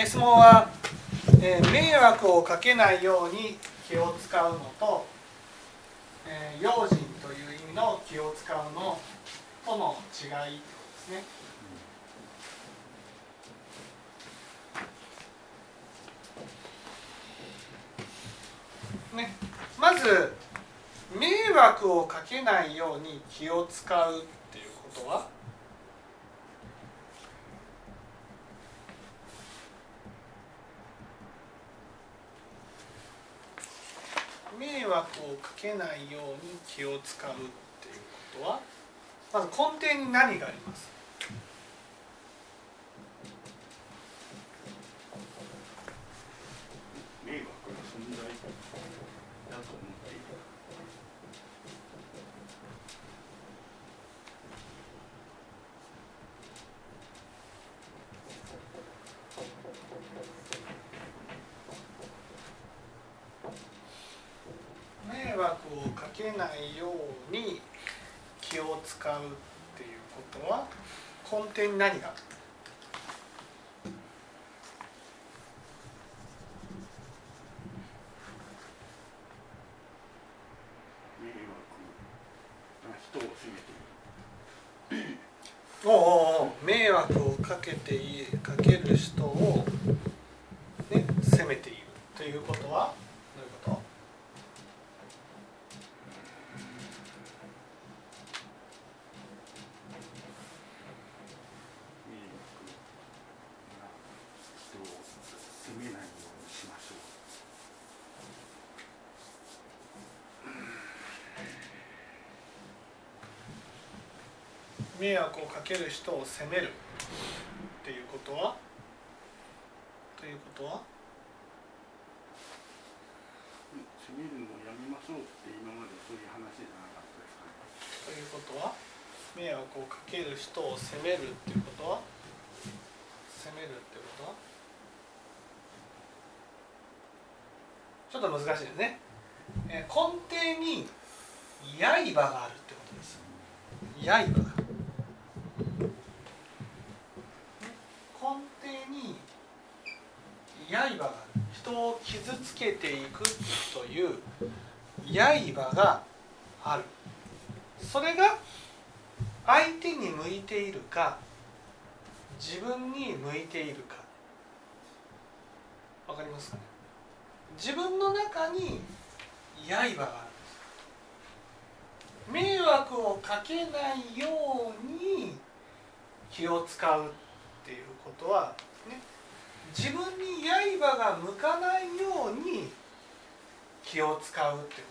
え質問は、えー迷惑をかけないように気を使うのと、えー用心という意味の気を使うのとの違いですね。ね、まず迷惑をかけないように気を使うっていうことは？迷惑をかけないように気を使うっていうことはまず根底に何があります迷惑が存在だと思っている迷惑をかけないように気を使うっていうことは根底に何がある迷惑が人を責めているおうおうおう迷惑をかけていかける人を、ね、責めているということはどういうこと迷惑が人を責めないようにしましょう迷惑をかける人を責める。っていうことは？ということは？責めるのをやめましょうって今までそういう話じゃなかったですかね。ということは？迷惑をかける人を責めるっていうことは？責めるってことは？ちょっと難しいですね、えー根底に刃があるってことです。刃が根底に刃がある人を傷つけていくという刃がある。それが相手に向いているか自分に向いているか。わかりますかね？自分の中に刃があるんです。迷惑をかけないように気を使うっていうことは、に刃が向かないように気を使うってこ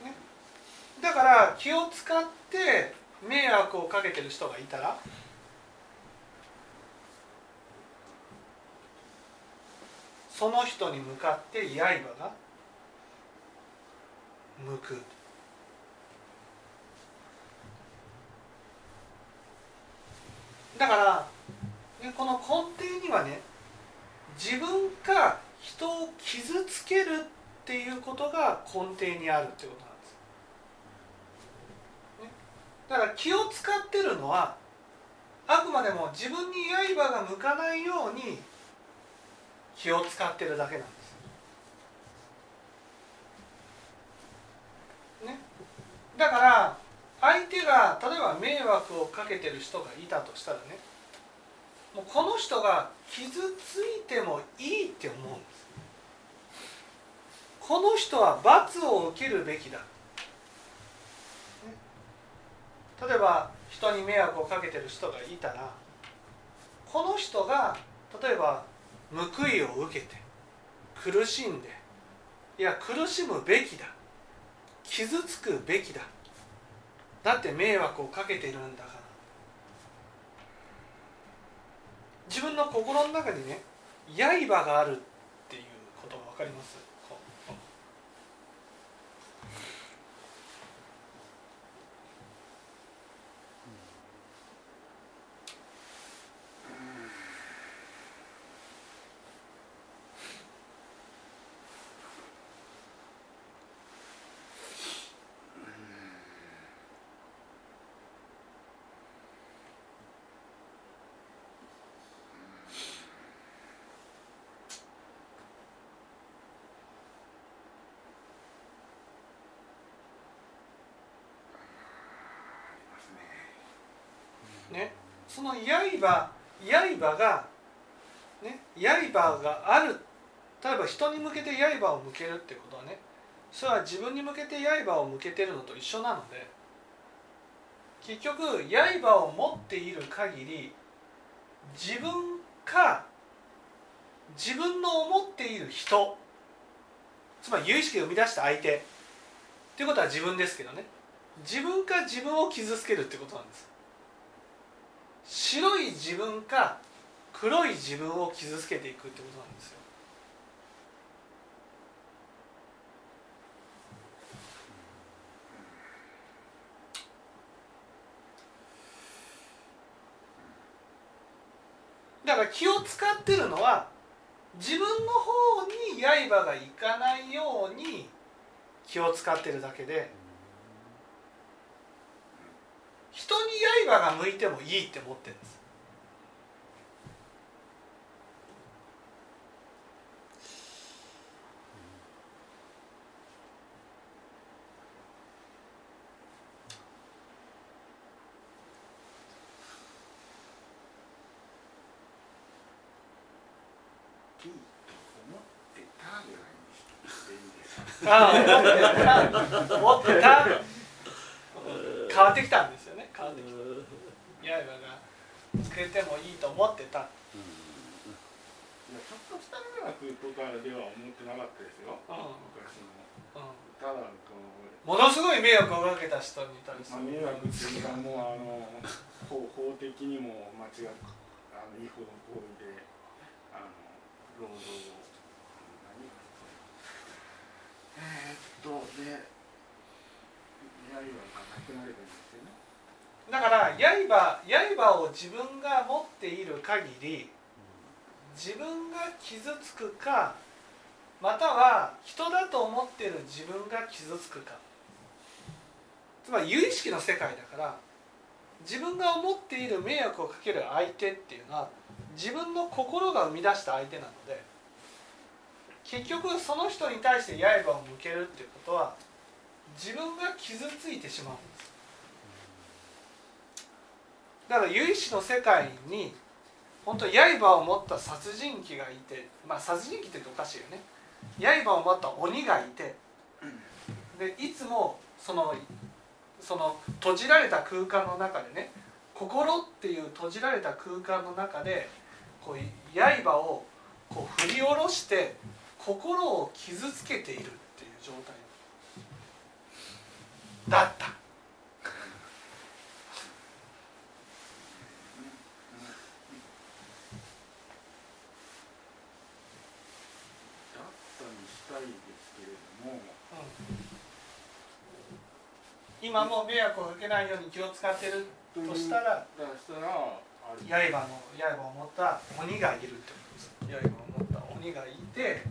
と。なんですね。だから気を使って迷惑をかけてる人がいたらその人に向かって刃が向く。だからこの根底にはね自分が人を傷つけるっていうことが根底にあるってことなんです。ね。だから気を使ってるのはあくまでも自分に刃が向かないように気を使ってるだけなんです。ね、だから相手が例えば迷惑をかけてる人がいたとしたらねもうこの人が傷ついてもいいって思うんです。この人は罰を受けるべきだ。例えば人に迷惑をかけてる人がいたらこの人が例えば報いを受けて苦しんでいや苦しむべきだ傷つくべきだだって迷惑をかけてるんだから。自分の心の中にね刃があるっていうことが分かります？その刃刃がね刃がある。例えば人に向けて刃を向けるってことはねそれは自分に向けて刃を向けてるのと一緒なので結局刃を持っている限り自分か自分の思っている人つまり有意識で生み出した相手っていうことは自分ですけどね。自分か自分を傷つけるってことなんです。白い自分か黒い自分を傷つけていくってことなんですよ。だから気を使ってるのは自分の方に刃がいかないように気を使ってるだけで人に刃が向いてもいいって思ってるんですああ思ってた思ってた変わってきたんですよね変わってきた刃が作れてもいいと思ってたいやちょっとした迷惑とかでは思ってなかったですよ。うん。昔のうん。ただこうものすごい迷惑をかけた人に対すまあ、る迷惑っていうかもうあの法法的にも間違っあの違法行為であの労働を何えー、っとで刃がなくなればいいだから刃刃を自分が持っている限り自分が傷つくかまたは人だと思っている自分が傷つくか。つまり有意識の世界だから自分が思っている迷惑をかける相手っていうのは自分の心が生み出した相手なので結局その人に対して刃を向けるっていうことは自分が傷ついてしまうんです。だから有意識の世界に本当に刃を持った殺人鬼がいてまあ殺人鬼っておかしいよね。刃を持った鬼がいてでいつもそのその閉じられた空間の中でね心っていう閉じられた空間の中でこう刃をこう振り下ろして心を傷つけているっていう状態だっただったにしたいですけれども今も迷惑をかけないように気を使ってるとしたら刃の刃を持った鬼がいるってことです刃を持った鬼がいて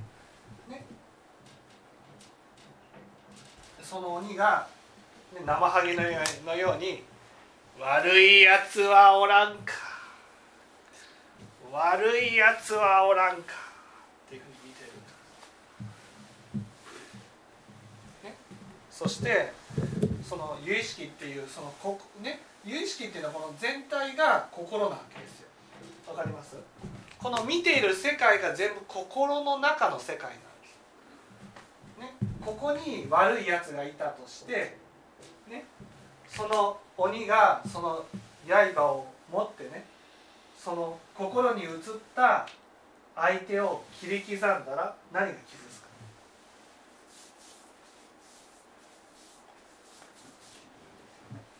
ね。その鬼が、ね、生ハゲのようのように「悪いやつはおらんか。悪いやつはおらんか」っていうふうに見てるね、そしてその有意識っていうそのこね有意識っていうのはこの全体が心なわけですよ。わかります？この見ている世界が全部心の中の世界なんです、ね、ここに悪いやつがいたとして、ね、その鬼がその刃を持ってねその心に映った相手を切り刻んだら何が傷つく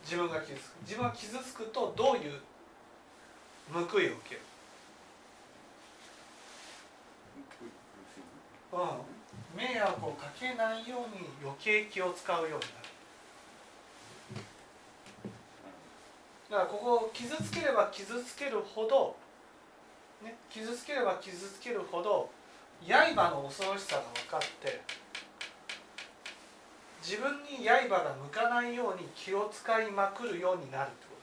自分が傷つく。自分が傷つくとどういう報いを受ける、うん、迷惑をかけないように余計気を使うようになる。だからここ傷つければ傷つけるほど、ね、傷つければ傷つけるほど刃の恐ろしさが分かって自分に刃が向かないように気を使いまくるようになるってこ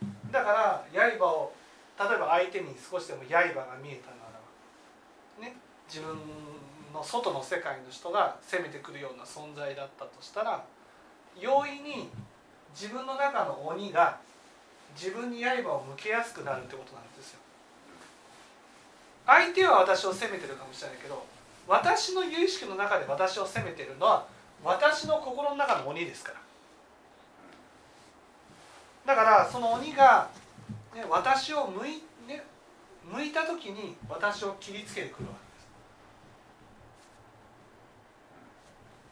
とです。だから刃を例えば相手に少しでも刃が見えたならね自分の外の世界の人が攻めてくるような存在だったとしたら容易に自分の中の鬼が自分に刃を向けやすくなるってことなんですよ。相手は私を責めてるかもしれないけど私の有意識の中で私を責めてるのは私の心の中の鬼ですから。だからその鬼が、ね、私を向い,、ね、向いた時に私を切りつけてくるわ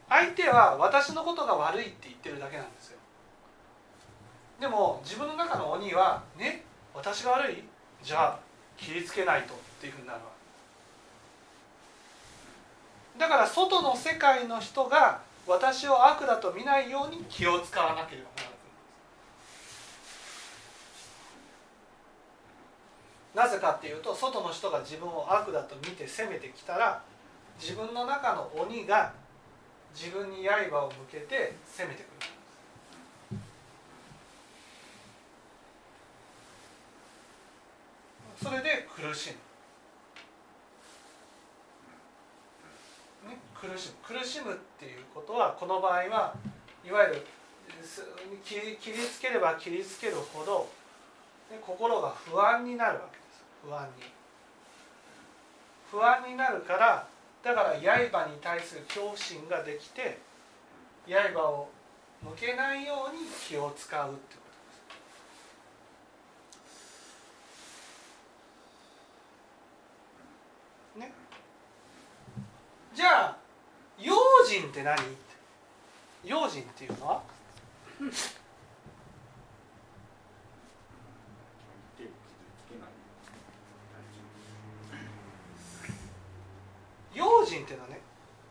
けです。相手は私のことが悪いって言ってるだけなんですよ。でも自分の中の鬼はね私が悪い？じゃあ切りつけないとっていうふうになるわけ。ですだから外の世界の人が私を悪だと見ないように気を使わなければならないなぜかっていうと外の人が自分を悪だと見て攻めてきたら自分の中の鬼が自分に刃を向けて攻めてくる。それで苦しむ、ね、苦しむ苦しむっていうことはこの場合はいわゆる切り切りつければ切りつけるほど、心が不安になるわけです。不安に。不安になるからだから刃に対する恐怖心ができて刃を向けないように気を使うってね。じゃあ用心って何？用心っていうのは？用心っていうのはね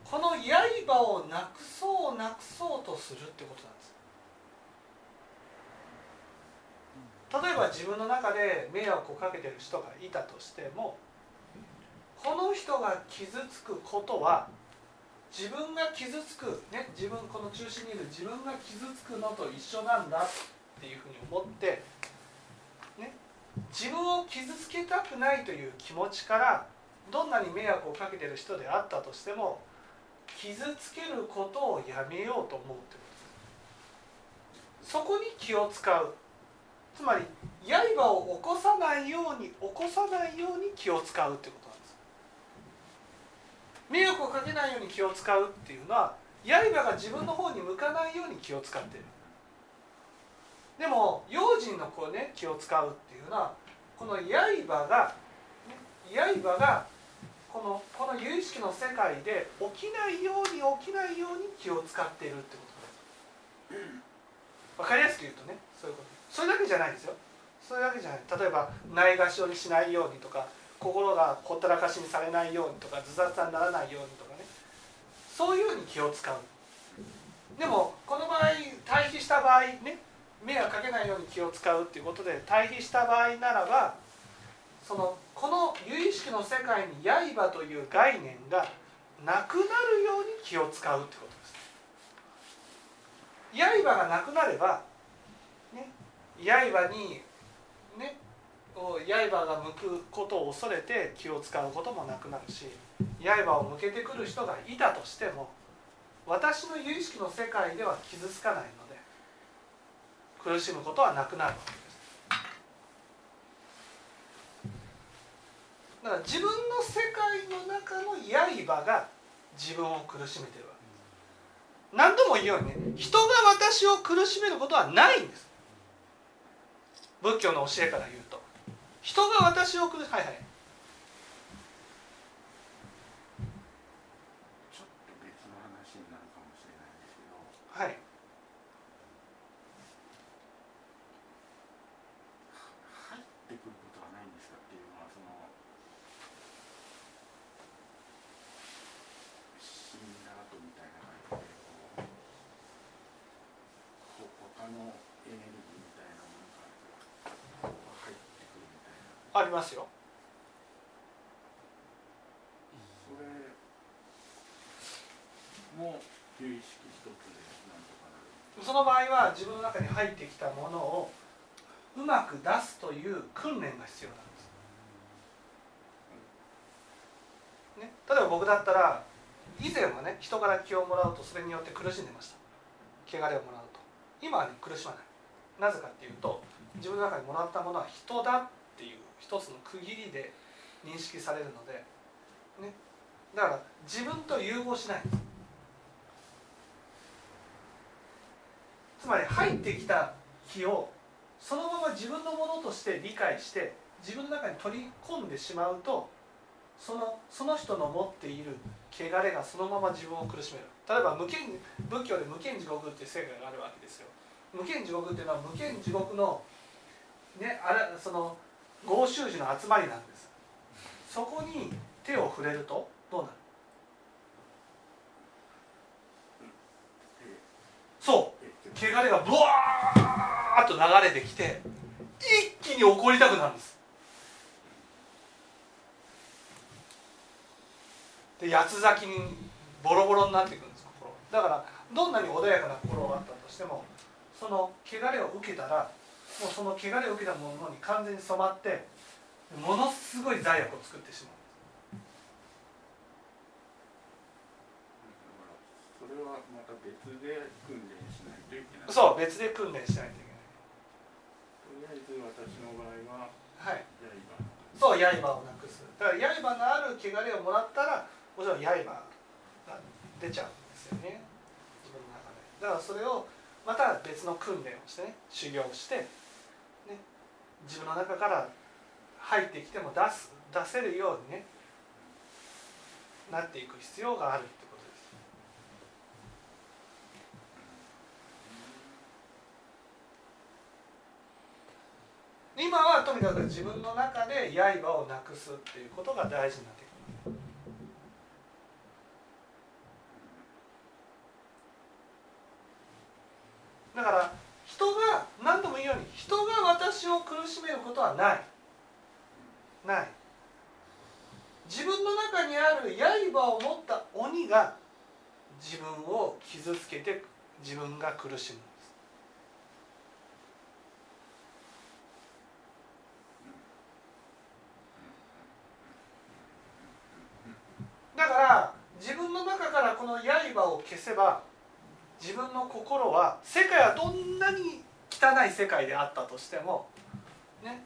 この刃をなくそうなくそうとするってことなんです。例えば自分の中で迷惑をかけてる人がいたとしてもこの人が傷つくことは自分が傷つく、ね、自分この中心にいる自分が傷つくのと一緒なんだっていうふうに思って、ね、自分を傷つけたくないという気持ちからどんなに迷惑をかけてる人であったとしても傷つけることをやめようと思うってこと。ですそこに気を使う。つまり刃を起こさないように起こさないように気を使うってこと。迷惑をかけないように気を使うっていうのは刃が自分の方に向かないように気を使ってる。でも用心のこう、ね、気を使うっていうのはこの刃が刃がこのこの有意識の世界で起きないように起きないように気を使っているってことです。分かりやすく言うとねそういうこと。それだけじゃないですよ。それだけじゃない。例えばないがしろにしないようにとか心がほったらかしにされないようにとかず雑にならないようにとかね。そういうふうに気を使う。でもこの場合対比した場合ね迷惑かけないように気を使うっていうことで対比した場合ならばそのこの有意識の世界に刃という概念がなくなるように気を使うってことです。刃がなくなれば、ね、刃にね刃が向くことを恐れて気を使うこともなくなるし刃を向けてくる人がいたとしても私の有意識の世界では傷つかないので苦しむことはなくなるわけです。だから自分の世界の中の刃が自分を苦しめてるわけです。何度も言うようにね人が私を苦しめることはないんです。仏教の教えから言うと。人が私を苦しはいはいちょっと別の話になるかもしれないんですけどはい入ってくることはないんですかっていうのはその死んだ後みたいな感じでこうほ他のエネルギーみたいなものからこう入ってくるみたいなありますよ。それも有意識一つでその場合は自分の中に入ってきたものをうまく出すという訓練が必要なんです、ね、例えば僕だったら以前はね人から気をもらうとそれによって苦しんでました。汚れをもらうと。今はね苦しまない。なぜかっていうと自分の中にもらったものは人だっていう一つの区切りで認識されるので、ね、だから自分と融合しない。つまり入ってきた気をそのまま自分のものとして理解して自分の中に取り込んでしまうとそのその人の持っている汚れがそのまま自分を苦しめる。例えば無権仏教で無権地獄っていう世界があるわけですよ。無権地獄っていうのは無権地獄のねあれその合衆寺の集まりなんです。そこに手を触れるとどうなる？そう。汚れがブワーッと流れてきて一気に怒りたくなるんです。で八つ咲きにボロボロになっていくんです心だからどんなに穏やかな心があったとしてもその汚れを受けたらもうその汚れを受けたものに完全に染まってものすごい罪悪を作ってしまう。それはまた別で訓練しないといけない。そう別で訓練しないといけとりあえず私の場合はないはい。刃そう刃をなくす。だから刃のある汚れをもらったらもちろん刃が出ちゃうんですよね。自分の中で。だからそれをまた別の訓練をしてね修行をして、ね、自分の中から入ってきても出す出せるようにねなっていく必要があるってことです。今はとにかく自分の中で刃をなくすっていうことが大事になってくるだから人が何度も言うように人が私を苦しめることはないない自分の中にある刃を持った鬼が自分を傷つけて自分が苦しむ。んですだから自分の中からこの刃を消せば自分の心は世界はどんなに汚い世界であったとしてもね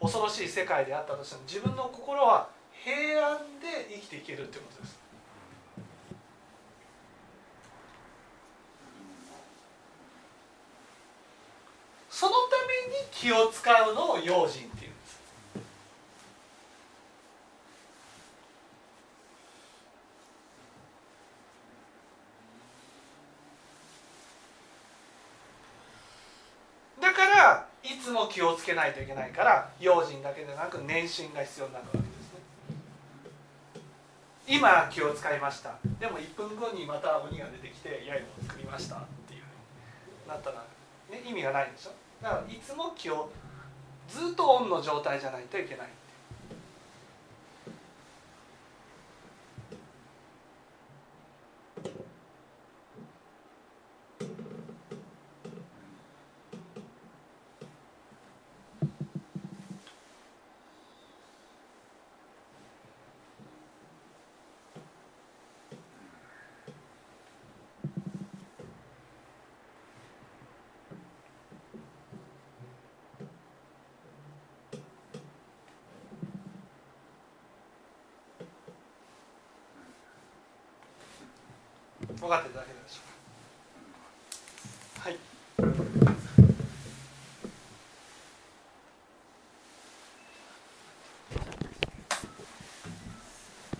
恐ろしい世界であったとしても自分の心は平安で生きていけるってことですそのために気を使うのを用心っていう。んですだからいつも気をつけないといけないから用心だけでなく念心が必要になるわけですね。今気を使いました。でも1分後にまた鬼が出てきて刃を作りましたっていうなったら、ね、意味がないでしょ？だからいつも気をずっとオンの状態じゃないといけない。分かっていただけたでしょう。か